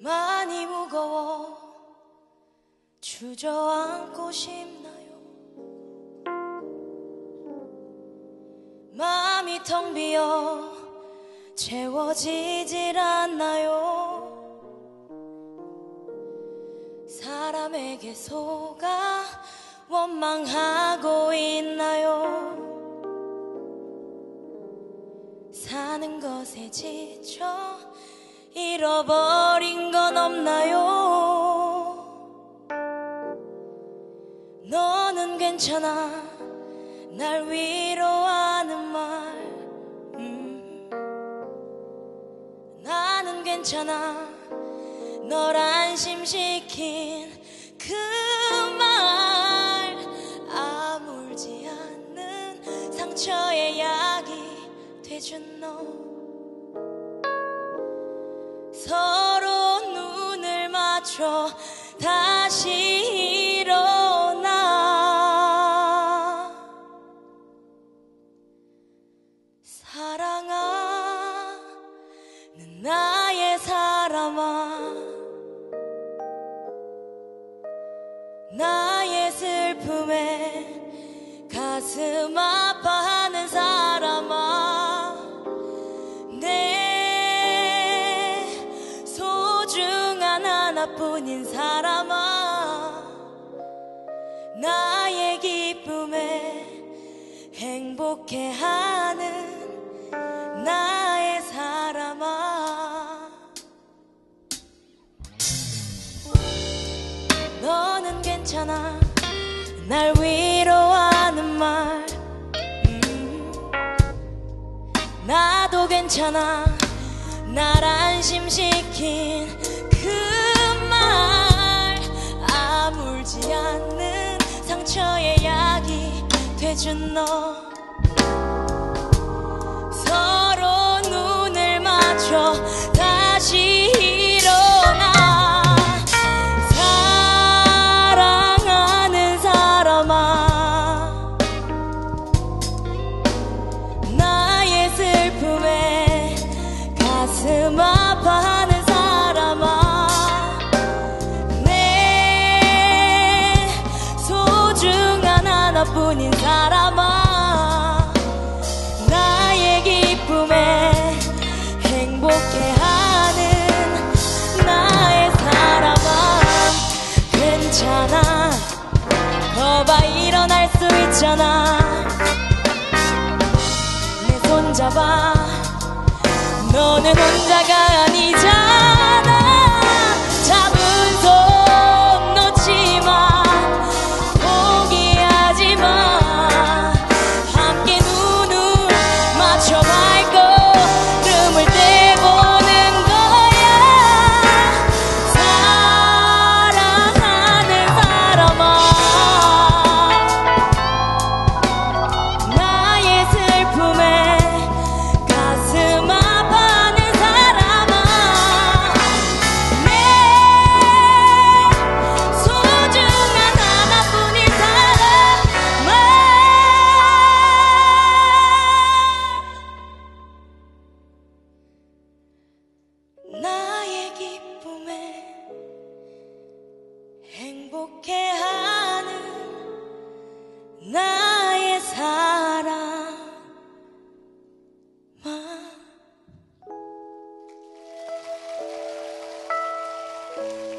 많이 무거워 주저앉고 싶나요? 마음이 텅 비어 채워지질 않나요? 사람에게 속아 원망하고 있나요? 사는 것에 지쳐 잃어버린 없나요? 너는 괜찮아. 날 위로하는 말. 음. 나는 괜찮아. 널 안심시킨 그 말. 아물지 않는 상처의 약이 돼준 너 맞춰 다시 일어나. 사랑하는 나의 사람아. 나의 슬픔에 가슴 아 하나뿐인 사람아 나의 기쁨에 행복해하는 나의 사람아. 너는 괜찮아. 날 위로하는 말. 음. 나도 괜찮아. 날 안심시킨 그 돼준 너. 서로 눈을 맞춰 다시 일어나. 사랑하는 사람아. 나의 슬픔에 가슴 아 뿐인 사람아 나의 기쁨에 행복해 하는 나의 사람아. 괜찮아. 거봐 일어날 수 있잖아. 내 손잡아. 너는 혼자가 아니잖아 you